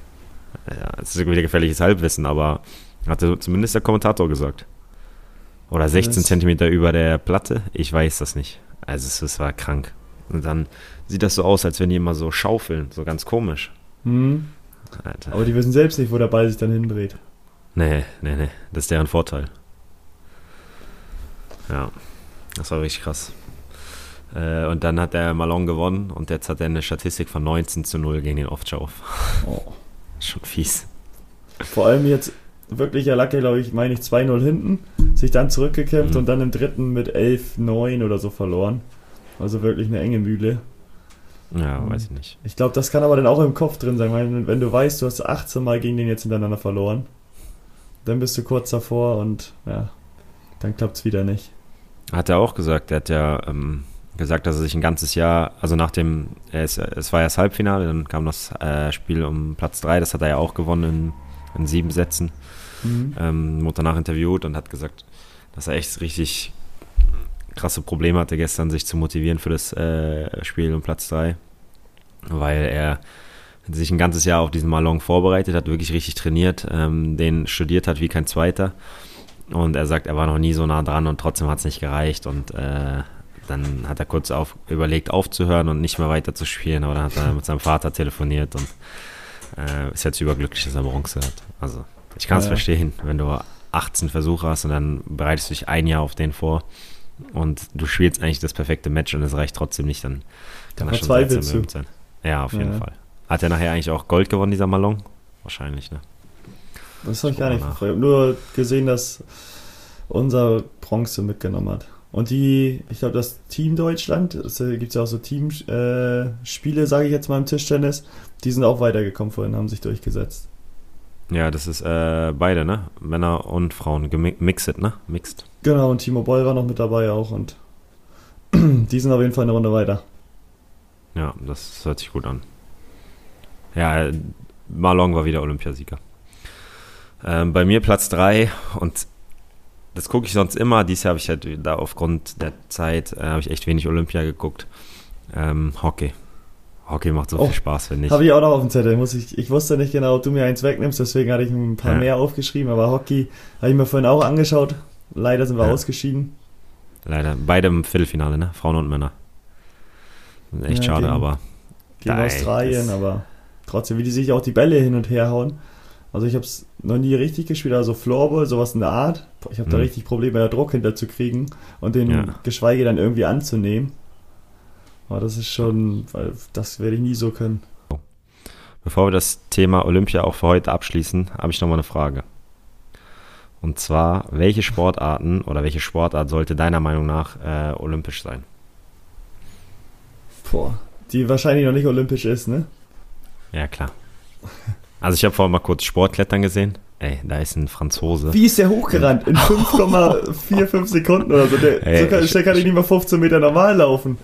Ja, es ist wieder gefährliches Halbwissen, aber hatte zumindest der Kommentator gesagt. Oder 16 Zentimeter über der Platte, ich weiß das nicht. Also es, es, war krank. Und dann sieht das so aus, als wenn die immer so schaufeln, so ganz komisch. Mhm. Aber die wissen selbst nicht, wo der Ball sich dann hindreht. Nee, nee, nee. Das ist deren Vorteil. Ja, das war richtig krass. Äh, und dann hat der Malone gewonnen und jetzt hat er eine Statistik von 19 zu 0 gegen den Ovtcharov. Oh. Schon fies. Vor allem jetzt wirklich ja Lacke, glaube ich, meine ich 2-0 hinten, sich dann zurückgekämpft mhm. und dann im dritten mit 11-9 oder so verloren. Also wirklich eine enge Mühle. Ja, weiß ich nicht. Ich glaube, das kann aber dann auch im Kopf drin sein, weil wenn du weißt, du hast 18 Mal gegen den jetzt hintereinander verloren, dann bist du kurz davor und ja, dann klappt es wieder nicht. Hat er auch gesagt, er hat ja ähm, gesagt, dass er sich ein ganzes Jahr, also nach dem, ist, es war ja das Halbfinale, dann kam das äh, Spiel um Platz 3, das hat er ja auch gewonnen in, in sieben Sätzen. Mhm. Ähm, danach interviewt und hat gesagt, dass er echt richtig krasse Probleme hatte gestern, sich zu motivieren für das äh, Spiel um Platz 3, weil er sich ein ganzes Jahr auf diesen Malong vorbereitet hat, wirklich richtig trainiert, ähm, den studiert hat wie kein Zweiter. Und er sagt, er war noch nie so nah dran und trotzdem hat es nicht gereicht. Und äh, dann hat er kurz auf, überlegt, aufzuhören und nicht mehr weiter zu spielen. Aber dann hat er mit seinem Vater telefoniert und äh, ist jetzt überglücklich, dass er Bronze hat. Also ich kann es ja. verstehen, wenn du 18 Versuche hast und dann bereitest du dich ein Jahr auf den vor und du spielst eigentlich das perfekte Match und es reicht trotzdem nicht, dann kann Da das schon seltsam sein. Ja, auf jeden Ja. Fall. Hat er nachher eigentlich auch Gold gewonnen, dieser Malon? Wahrscheinlich, ne? Das habe ich gar nicht verfolgt. Ich habe nur gesehen, dass unser Bronze mitgenommen hat. Und die, ich glaube, das Team Deutschland, es gibt ja auch so Teamspiele, äh, sage ich jetzt mal im Tischtennis, die sind auch weitergekommen vorhin, haben sich durchgesetzt. Ja, das ist äh, beide, ne? Männer und Frauen, gemixed, ne? Mixed. Genau, und Timo Boll war noch mit dabei auch und die sind auf jeden Fall eine Runde weiter. Ja, das hört sich gut an. Ja, äh, Malong war wieder Olympiasieger. Ähm, bei mir Platz 3 und das gucke ich sonst immer. Dieses Jahr habe ich halt da aufgrund der Zeit äh, habe ich echt wenig Olympia geguckt. Ähm, Hockey. Hockey macht so Oh, viel Spaß, finde ich. Habe ich auch noch auf dem Zettel. Muss ich, ich wusste nicht genau, ob du mir eins wegnimmst, deswegen hatte ich ein paar Ja. mehr aufgeschrieben, aber Hockey habe ich mir vorhin auch angeschaut. Leider sind wir Ja. ausgeschieden. Leider. Beide im Viertelfinale, ne? Frauen und Männer. Echt Ja, schade, gegen- aber gegen Geil, Australien, aber trotzdem, wie die sich auch die Bälle hin und her hauen. Also ich habe es noch nie richtig gespielt, also Floorball, sowas in der Art. Ich habe da Mhm. richtig Probleme, da Druck hinterzukriegen und den geschweige dann irgendwie anzunehmen. Aber das ist schon, weil das werde ich nie so können. Bevor wir das Thema Olympia auch für heute abschließen, habe ich noch mal eine Frage. Und zwar, welche Sportarten oder welche Sportart sollte deiner Meinung nach äh, olympisch sein? Boah, die wahrscheinlich noch nicht olympisch ist, ne? Ja, klar. Also ich habe vorhin mal kurz Sportklettern gesehen. Ey, da ist ein Franzose. Wie ist der hochgerannt? In 5,45 Sekunden oder so. Der, Ey, so kann, ich- schnell kann ich nicht mal 15 Meter normal laufen.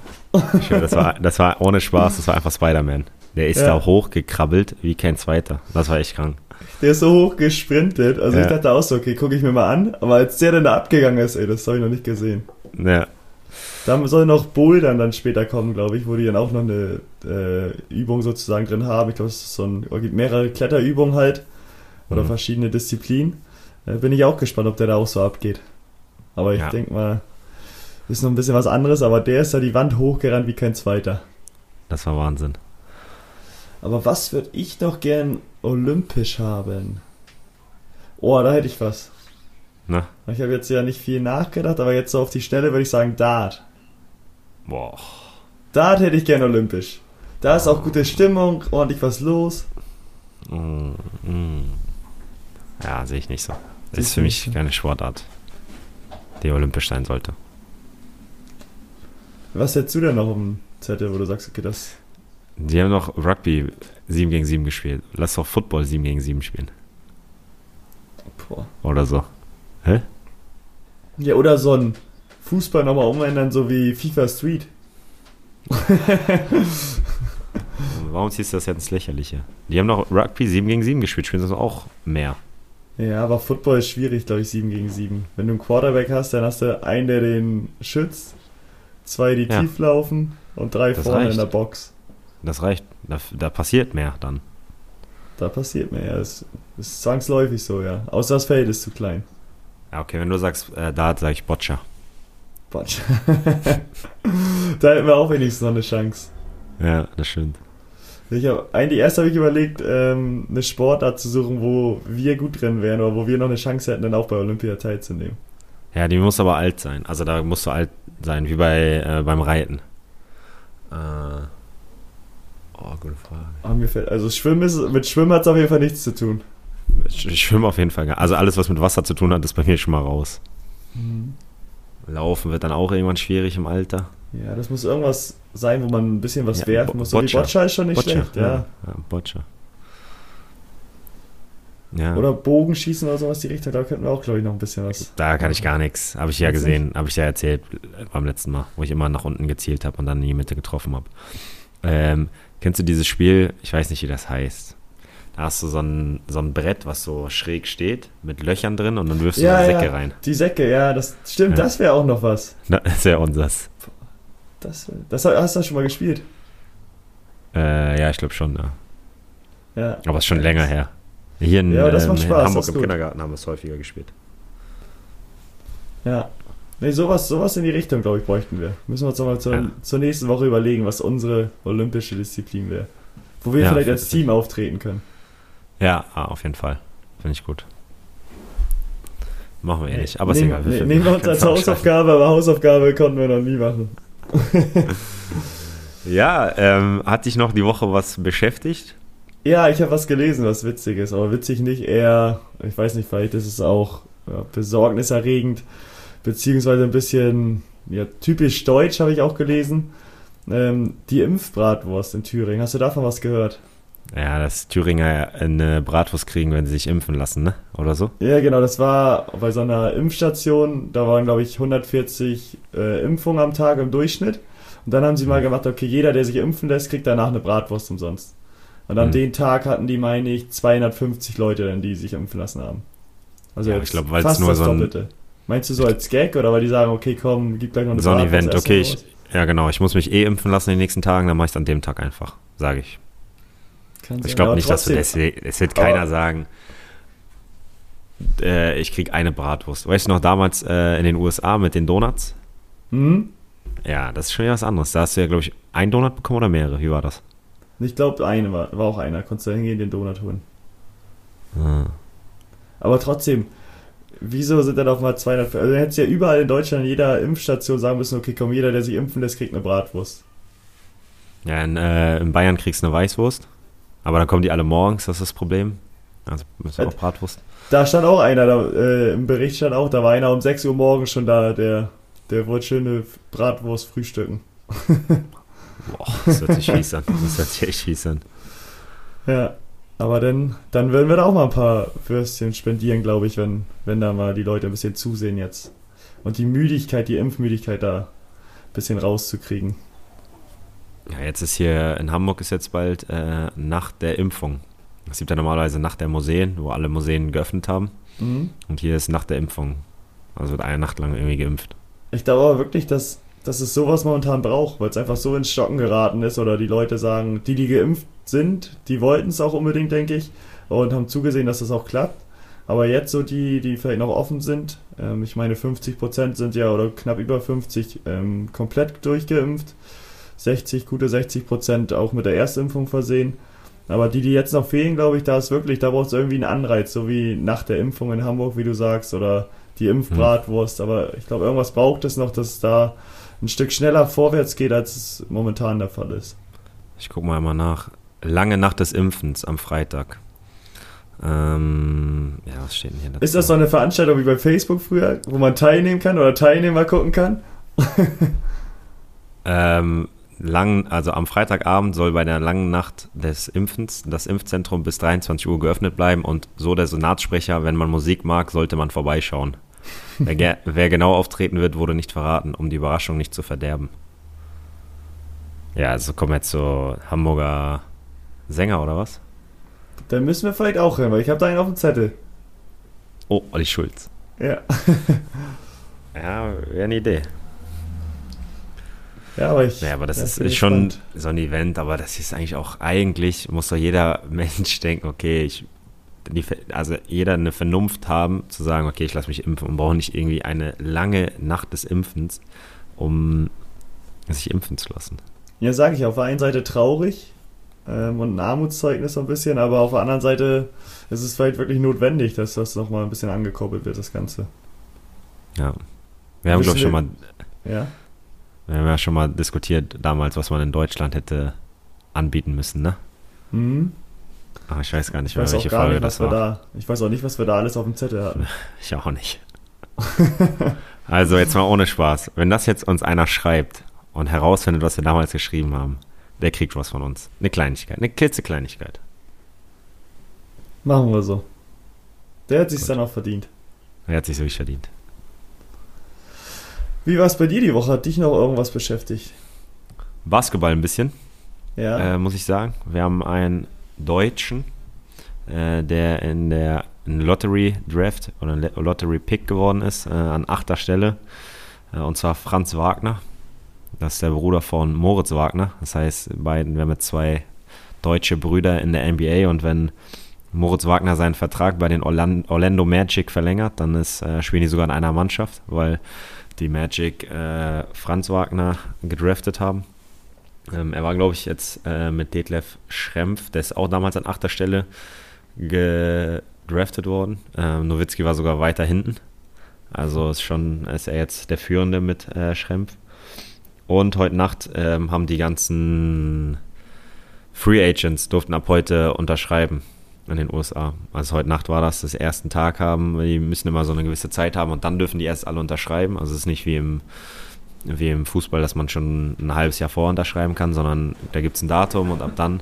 Ich Das war, das war ohne Spaß, das war einfach Spider-Man. Der ist Ja. da hochgekrabbelt wie kein Zweiter. Das war echt krank. Der ist so hoch gesprintet. Also Ja. ich dachte auch so, okay, gucke ich mir mal an. Aber als der dann da abgegangen ist, ey, das habe ich noch nicht gesehen. Ja, Da soll noch Bouldern dann später kommen, glaube ich, wo die dann auch noch eine äh, Übung sozusagen drin haben. Ich glaube, es ist so ein, es gibt mehrere Kletterübungen halt. Oder Mhm. verschiedene Disziplinen. Äh, bin ich auch gespannt, ob der da auch so abgeht. Aber ich Ja. denke mal, ist noch ein bisschen was anderes. Aber der ist da die Wand hochgerannt wie kein zweiter. das war Wahnsinn. Aber was würde ich noch gern olympisch haben? Oh, da hätte ich was. Ne? Ich habe jetzt ja nicht viel nachgedacht, aber jetzt so auf die Stelle würde ich sagen Dart. Boah. Dart hätte ich gern olympisch. Da ist auch gute Stimmung, ordentlich was los. Mm, mm. Ja, sehe ich nicht so. Das ist für mich keine Sportart, die olympisch sein sollte. Was hättest du denn noch im Zettel, wo du sagst, okay, das. Die haben noch Rugby 7 gegen 7 gespielt. Lass doch Football 7 gegen 7 spielen. Boah. Oder so. Ja, oder so ein Fußball nochmal umändern, so wie FIFA Street. Warum ziehst du das jetzt ins Lächerliche? Die haben noch Rugby 7 gegen 7 gespielt, spielen das auch mehr. Ja, aber Football ist schwierig, glaube ich, 7 gegen 7. Wenn du einen Quarterback hast, dann hast du einen, der den schützt, zwei, die Ja. tief laufen und drei Das vorne reicht. in der Box. Das reicht. Da, da passiert mehr dann. Da passiert mir ja. Das ist zwangsläufig so, ja. Außer das Feld ist zu klein. Ja, okay, wenn du sagst, äh, da sage ich Boccia. Quatsch. da hätten wir auch wenigstens noch eine Chance. Ja, das stimmt. Ich hab, eigentlich erst habe ich überlegt, ähm, eine Sportart zu suchen, wo wir gut drin wären oder wo wir noch eine Chance hätten, dann auch bei Olympia teilzunehmen. Ja, die muss aber alt sein. Also da musst du alt sein, wie bei äh, beim Reiten. Äh, oh, gute Frage. Ah, mir fällt, also Schwimmen ist, mit Schwimmen hat es auf jeden Fall nichts zu tun. Ich, schwimme auf jeden Fall. Also alles, was mit Wasser zu tun hat, ist bei mir schon mal raus. Laufen wird dann auch irgendwann schwierig im Alter. Ja, das muss irgendwas sein, wo man ein bisschen was Ja, werfen muss. So wie Boccia. Boccia ist schon nicht schlecht, ja. ja. Boccia. Ja. Oder Bogenschießen oder sowas die Richtung, da könnten wir auch, glaube ich, noch ein bisschen was. Da kann ich gar nichts. Habe ich ja gesehen, habe ich ja erzählt äh, beim letzten Mal, wo ich immer nach unten gezielt habe und dann in die Mitte getroffen habe. Ähm, kennst du dieses Spiel? Ich weiß nicht, wie das heißt. Da hast du so ein, so ein Brett, was so schräg steht, mit Löchern drin und dann wirfst du Ja, ja. Säcke rein. Die Säcke, ja, das stimmt, Ja. das wäre auch noch was. Das ja unseres. Das, das hast du schon mal gespielt. Äh, ja, ich glaube schon, ja. Ja. Aber es ist schon länger her. Hier in, Ja, das ähm, in Hamburg das im gut. Kindergarten haben wir es häufiger gespielt. Ja. Nee, sowas, sowas in die Richtung, glaube ich, bräuchten wir. Müssen wir uns nochmal zur, Ja. zur nächsten Woche überlegen, was unsere olympische Disziplin wäre. Wo wir Ja, vielleicht als. Team auftreten können. Ja, ah, auf jeden Fall. Finde ich gut. Machen wir eh nicht, aber ist nehmen, egal. ne, wir- nehmen wir uns als. Hausaufgabe, aber Hausaufgabe konnten wir noch nie machen. Ja, ähm, hat dich noch die Woche was beschäftigt? Ja, ich habe was gelesen, was witzig ist, aber witzig nicht eher, ich weiß nicht, vielleicht ist es auch ja, besorgniserregend, beziehungsweise ein bisschen ja, typisch deutsch, habe ich auch gelesen. Ähm, die Impfbratwurst in Thüringen. Hast du davon was gehört? Ja, dass Thüringer eine Bratwurst kriegen, wenn sie sich impfen lassen, ne? Oder so? Ja, genau, das war bei so einer Impfstation, da waren, glaube ich, 140 äh, Impfungen am Tag im Durchschnitt. Und dann haben sie mal gemacht, okay, jeder, der sich impfen lässt, kriegt danach eine Bratwurst umsonst. Und an Mhm. den Tag hatten die, meine ich, 250 Leute, dann, die sich impfen lassen haben. Also Ja, jetzt ich glaub, weil's fast nur das so ein- Doppelte. Meinst du so als Gag oder weil die sagen, okay, komm, gib gleich noch eine So ein Bratwurst, Event, okay, ich, ja genau, ich muss mich eh impfen lassen in den nächsten Tagen, dann mache ich es an dem Tag einfach, sage ich. Kann Ich glaube nicht, dass du trotzdem- deswegen, es wird keiner Aber- sagen, äh, ich krieg eine Bratwurst. Weißt du noch damals äh, in den USA mit den Donuts? Hm? Ja, das ist schon wieder was anderes. Da hast du ja, glaube ich, einen Donut bekommen oder mehrere? Wie war das? Ich glaube, eine war, war auch einer. Konntest du hingehen, den Donut holen. Ah. Aber trotzdem, wieso sind dann auch mal 200? Also, du hättest ja überall in Deutschland, in jeder Impfstation sagen müssen, okay, komm, jeder, der sich impfen lässt, kriegt eine Bratwurst. Ja, in, äh, in Bayern kriegst du eine Weißwurst, aber dann kommen die alle morgens, das ist das Problem. Also müssen wir auch Bratwurst. Da stand auch einer, da, äh, im Bericht stand auch, da war einer um 6 Uhr morgens schon da, der, der wollte schöne Bratwurst frühstücken. Boah, das hört sich fies an. Das hört sich echt fies an. Ja, aber dann, dann werden wir da auch mal ein paar Würstchen spendieren, glaube ich, wenn, wenn da mal die Leute ein bisschen zusehen jetzt. Und die Müdigkeit, die Impfmüdigkeit da ein bisschen rauszukriegen. Ja, jetzt ist hier in Hamburg ist jetzt bald äh, Nacht der Impfung. Es gibt ja normalerweise Nacht der Museen, wo alle Museen geöffnet haben. Mhm. Und hier ist Nacht der Impfung. Also wird eine Nacht lang irgendwie geimpft. Ich glaube aber wirklich, dass, dass es sowas momentan braucht, weil es einfach so ins Stocken geraten ist oder die Leute sagen, die, die geimpft sind, die wollten es auch unbedingt, denke ich, und haben zugesehen, dass das auch klappt. Aber jetzt so die, die vielleicht noch offen sind, ähm, ich meine 50% sind ja oder knapp über 50 ähm, komplett durchgeimpft, 60, gute 60% auch mit der Erstimpfung versehen. Aber die, die jetzt noch fehlen, glaube ich, da ist wirklich, da braucht es irgendwie einen Anreiz, so wie nach der Impfung in Hamburg, wie du sagst, oder die Impfbratwurst. Aber ich glaube, irgendwas braucht es noch, dass es da ein Stück schneller vorwärts geht, als es momentan der Fall ist. Ich gucke mal mal nach. Lange Nacht des Impfens am Freitag. Ähm, ja, was steht denn hier dazu? Ist das so eine Veranstaltung wie bei Facebook früher, wo man teilnehmen kann oder Teilnehmer gucken kann? Ähm, lang, also am Freitagabend soll bei der langen Nacht des Impfens das Impfzentrum bis 23 Uhr geöffnet bleiben und so der Senatssprecher, wenn man Musik mag, sollte man vorbeischauen. wer, wer genau auftreten wird, wurde nicht verraten, um die Überraschung nicht zu verderben. Ja, also kommen jetzt so Hamburger Sänger oder was? Dann müssen wir vielleicht auch rennen, weil ich habe da einen auf dem Zettel. Oh, Olli Schulz. Ja. Ja, wäre eine Idee. Ja, aber ich. Ja, aber das ja, ist, schon so ein Event, aber das ist eigentlich auch, eigentlich muss doch jeder Mensch denken, okay, ich, die, also jeder eine Vernunft haben, zu sagen, okay, ich lasse mich impfen und brauche nicht irgendwie eine lange Nacht des Impfens, um sich impfen zu lassen. Ja, sage ich, auf der einen Seite traurig ähm, und ein Armutszeugnis so ein bisschen, aber auf der anderen Seite ist es vielleicht wirklich notwendig, dass das nochmal ein bisschen angekurbelt wird, das Ganze. Ja. Wir haben, glaube ich, schon mal, Ja. Wir haben ja schon mal diskutiert damals, was man in Deutschland hätte anbieten müssen, ne? Mhm. Aber ich weiß gar nicht Ich weiß welche Folge nicht, das war. da. Ich weiß auch nicht, was wir da alles auf dem Zettel hatten. Ich auch nicht. also jetzt mal ohne Spaß. Wenn das jetzt uns einer schreibt und herausfindet, was wir damals geschrieben haben, der kriegt was von uns. Eine Kleinigkeit, eine klitzekleinigkeit. Machen wir so. Der hat sich's Gut. dann auch verdient. Er hat sich so verdient. Wie war es bei dir die Woche? Hat dich noch irgendwas beschäftigt? Basketball ein bisschen, Ja. äh, muss ich sagen. Wir haben einen Deutschen, äh, der in der Lottery Draft oder Lottery Pick geworden ist, äh, an achter Stelle. Äh, und zwar Franz Wagner. Das ist der Bruder von Moritz Wagner. Das heißt, beiden, wir haben jetzt zwei deutsche Brüder in der NBA und wenn Moritz Wagner seinen Vertrag bei den Orlan- Orlando Magic verlängert, dann ist, äh, spielen die sogar in einer Mannschaft, weil die Magic äh, Franz Wagner gedraftet haben. Ähm, er war, glaube ich, jetzt äh, mit Detlef Schrempf, der ist auch damals an achter Stelle gedraftet worden. Ähm, Nowitzki war sogar weiter hinten. Also ist schon, ist er jetzt der Führende mit äh, Schrempf. Und heute Nacht ähm, haben die ganzen Free Agents durften ab heute unterschreiben in den USA. Also heute Nacht war das, das ersten Tag haben, die müssen immer so eine gewisse Zeit haben und dann dürfen die erst alle unterschreiben. Also es ist nicht wie im, wie im Fußball, dass man schon ein halbes Jahr vor unterschreiben kann, sondern da gibt es ein Datum und ab dann.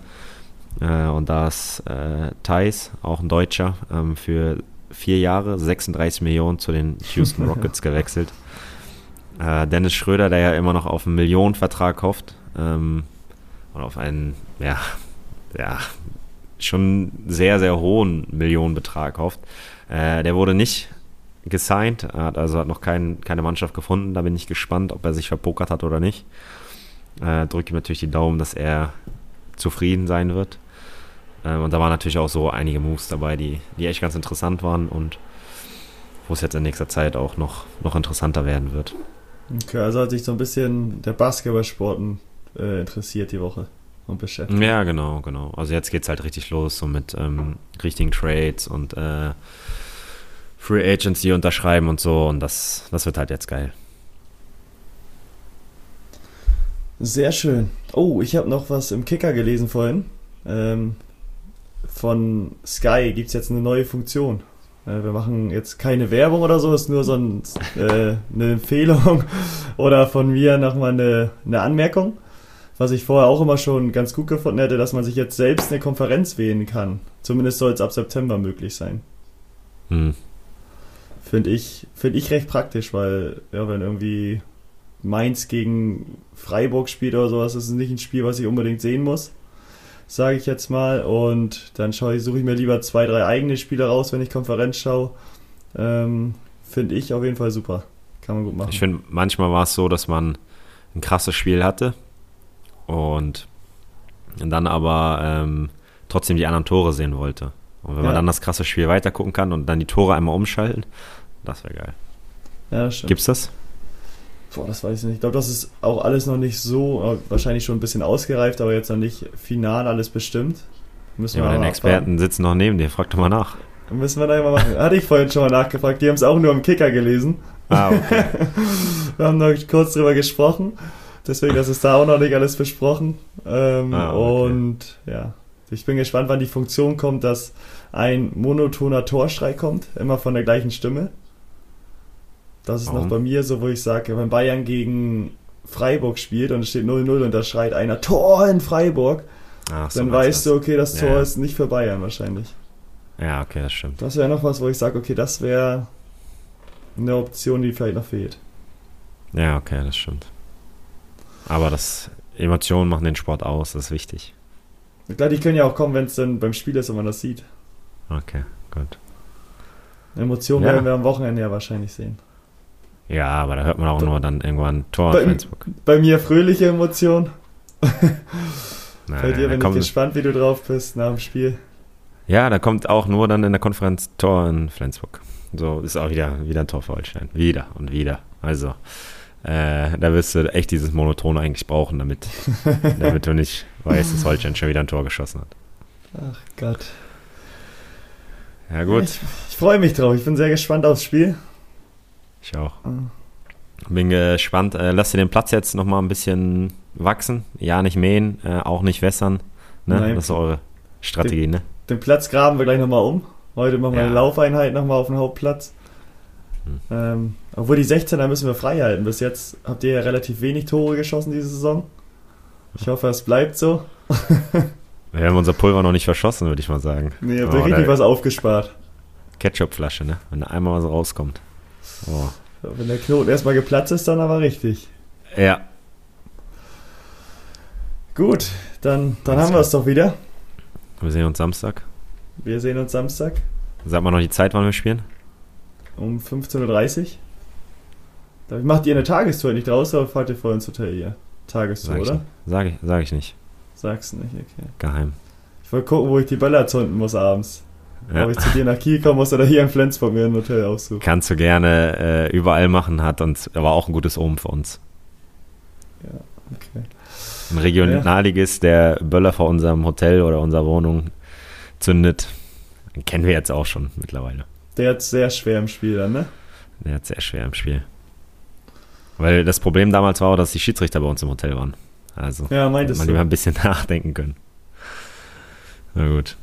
Äh, und da ist äh, Thais, auch ein Deutscher, ähm, für vier Jahre 36 Millionen zu den Houston Rockets gewechselt. Äh, Dennis Schröder, der ja immer noch auf einen Millionenvertrag hofft ähm, und auf einen, ja, ja, schon sehr, sehr hohen Millionenbetrag hofft. Äh, der wurde nicht gesigned, hat also hat noch kein, keine Mannschaft gefunden. Da bin ich gespannt, ob er sich verpokert hat oder nicht. Äh, drücke ihm natürlich die Daumen, dass er zufrieden sein wird. Äh, und da waren natürlich auch so einige Moves dabei, die, die echt ganz interessant waren und wo es jetzt in nächster Zeit auch noch, noch interessanter werden wird. Okay, also hat sich so ein bisschen der Basketballsporten äh, interessiert die Woche und beschäftigt. Ja, genau, genau. Also jetzt geht es halt richtig los, so mit ähm, richtigen Trades und äh, Free die unterschreiben und so. Und das, das wird halt jetzt geil. Sehr schön. Oh, ich habe noch was im Kicker gelesen vorhin. Ähm, von Sky gibt es jetzt eine neue Funktion. Äh, wir machen jetzt keine Werbung oder so, ist nur so ein, äh, eine Empfehlung oder von mir nochmal eine, eine Anmerkung was ich vorher auch immer schon ganz gut gefunden hätte, dass man sich jetzt selbst eine Konferenz wählen kann. Zumindest soll es ab September möglich sein. Hm. Finde ich, find ich recht praktisch, weil, ja, wenn irgendwie Mainz gegen Freiburg spielt oder sowas, ist es nicht ein Spiel, was ich unbedingt sehen muss, sage ich jetzt mal. Und dann suche ich mir lieber zwei, drei eigene Spiele raus, wenn ich Konferenz schaue. Ähm, finde ich auf jeden Fall super. Kann man gut machen. Ich finde, manchmal war es so, dass man ein krasses Spiel hatte und dann aber ähm, trotzdem die anderen Tore sehen wollte. Und wenn ja. man dann das krasse Spiel weitergucken kann und dann die Tore einmal umschalten, das wäre geil. Ja, das stimmt. Gibt's das? Boah, das weiß ich nicht. Ich glaube, das ist auch alles noch nicht so, äh, wahrscheinlich schon ein bisschen ausgereift, aber jetzt noch nicht final alles bestimmt. Müssen ja, wir deine Experten sitzen noch neben dir, frag doch mal nach. Müssen wir da mal machen. Hatte ich vorhin schon mal nachgefragt, die haben es auch nur im Kicker gelesen. Ah, okay. wir haben noch kurz drüber gesprochen. Deswegen, das ist da auch noch nicht alles besprochen. Ähm, ah, okay. Und ja, ich bin gespannt, wann die Funktion kommt, dass ein monotoner Torschrei kommt, immer von der gleichen Stimme. Das ist Warum? noch bei mir so, wo ich sage, wenn Bayern gegen Freiburg spielt und es steht 0-0 und da schreit einer Tor in Freiburg, Ach, so dann weißt du, okay, das Tor ja. ist nicht für Bayern wahrscheinlich. Ja, okay, das stimmt. Das wäre noch was, wo ich sage, okay, das wäre eine Option, die vielleicht noch fehlt. Ja, okay, das stimmt. Aber das Emotionen machen den Sport aus, das ist wichtig. Klar, die können ja auch kommen, wenn es dann beim Spiel ist und man das sieht. Okay, gut. Emotionen ja. werden wir am Wochenende ja wahrscheinlich sehen. Ja, aber da hört man auch bei, nur dann irgendwann Tor bei, Facebook. Bei mir fröhliche Emotionen. bei dir bin ich gespannt, wie du drauf bist nach dem Spiel. Ja, da kommt auch nur dann in der Konferenz Tor in Flensburg. So ist auch wieder, wieder ein Tor für Holstein. Wieder und wieder. Also, äh, da wirst du echt dieses Monoton eigentlich brauchen, damit, damit du nicht weißt, dass Holstein schon wieder ein Tor geschossen hat. Ach Gott. Ja, gut. Ich, ich freue mich drauf. Ich bin sehr gespannt aufs Spiel. Ich auch. Ah. Bin gespannt. Äh, lass dir den Platz jetzt nochmal ein bisschen wachsen. Ja, nicht mähen, äh, auch nicht wässern. Ne? Nein. Das ist eure Strategie, den, ne? Den Platz graben wir gleich nochmal um. Heute machen wir ja. eine Laufeinheit nochmal auf dem Hauptplatz. Hm. Ähm, obwohl die 16er müssen wir frei halten. Bis jetzt habt ihr ja relativ wenig Tore geschossen diese Saison. Ich hoffe, es bleibt so. Wir haben unser Pulver noch nicht verschossen, würde ich mal sagen. Nee, ihr habt oh, richtig was aufgespart. Ketchupflasche, ne? Wenn da einmal was rauskommt. Oh. Wenn der Knoten erstmal geplatzt ist, dann aber richtig. Ja. Gut, dann, dann haben wir es doch wieder. Wir sehen uns Samstag. Wir sehen uns Samstag. Sag mal noch die Zeit, wann wir spielen um 15.30 Uhr. Macht ihr eine Tagestour nicht raus oder fahrt ihr vorher ins Hotel hier? Tagestour, sag oder? Sag ich, sag ich nicht. Sagst nicht, okay. Geheim. Ich wollte gucken, wo ich die Böller zünden muss abends. Ja. Ob ich zu dir nach Kiel kommen muss oder hier in Flensburg mir ein Hotel aussuchen. Kannst du gerne äh, überall machen, hat uns, aber auch ein gutes Omen für uns. Ja, okay. Ein Regionalligist, der Böller vor unserem Hotel oder unserer Wohnung zündet, kennen wir jetzt auch schon mittlerweile. Der hat sehr schwer im Spiel dann, ne? Der hat sehr schwer im Spiel. Weil das Problem damals war auch, dass die Schiedsrichter bei uns im Hotel waren. Also Ja, man lieber ein bisschen nachdenken können. Na gut.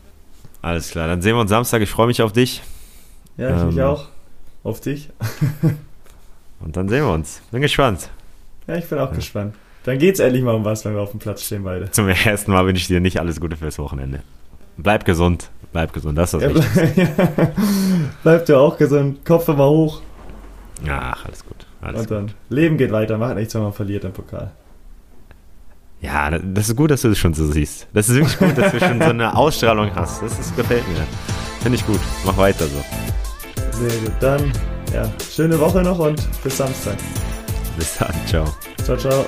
Alles klar, dann sehen wir uns Samstag. Ich freue mich auf dich. Ja, ich mich Ähm. auch. Auf dich. Und dann sehen wir uns. Bin gespannt. Ja, ich bin auch gespannt. Dann geht's endlich mal um was, wenn wir auf dem Platz stehen beide. Zum ersten Mal wünsche ich dir nicht alles Gute fürs Wochenende. Bleib gesund. Bleib gesund. Das ist Ja, das Wichtigste. ble Bleib du auch gesund, Kopf immer hoch Ach, alles gut. Alles und gut. dann Leben geht weiter, macht nichts, wenn man verliert im Pokal. Ja, das ist gut, dass du das schon so siehst. Das ist wirklich gut, dass du schon so eine Ausstrahlung hast. Das ist, gefällt mir. Finde ich gut. Mach weiter so. Sehr gut, dann ja, schöne Woche noch und bis Samstag. Bis dann. Ciao. Ciao, ciao.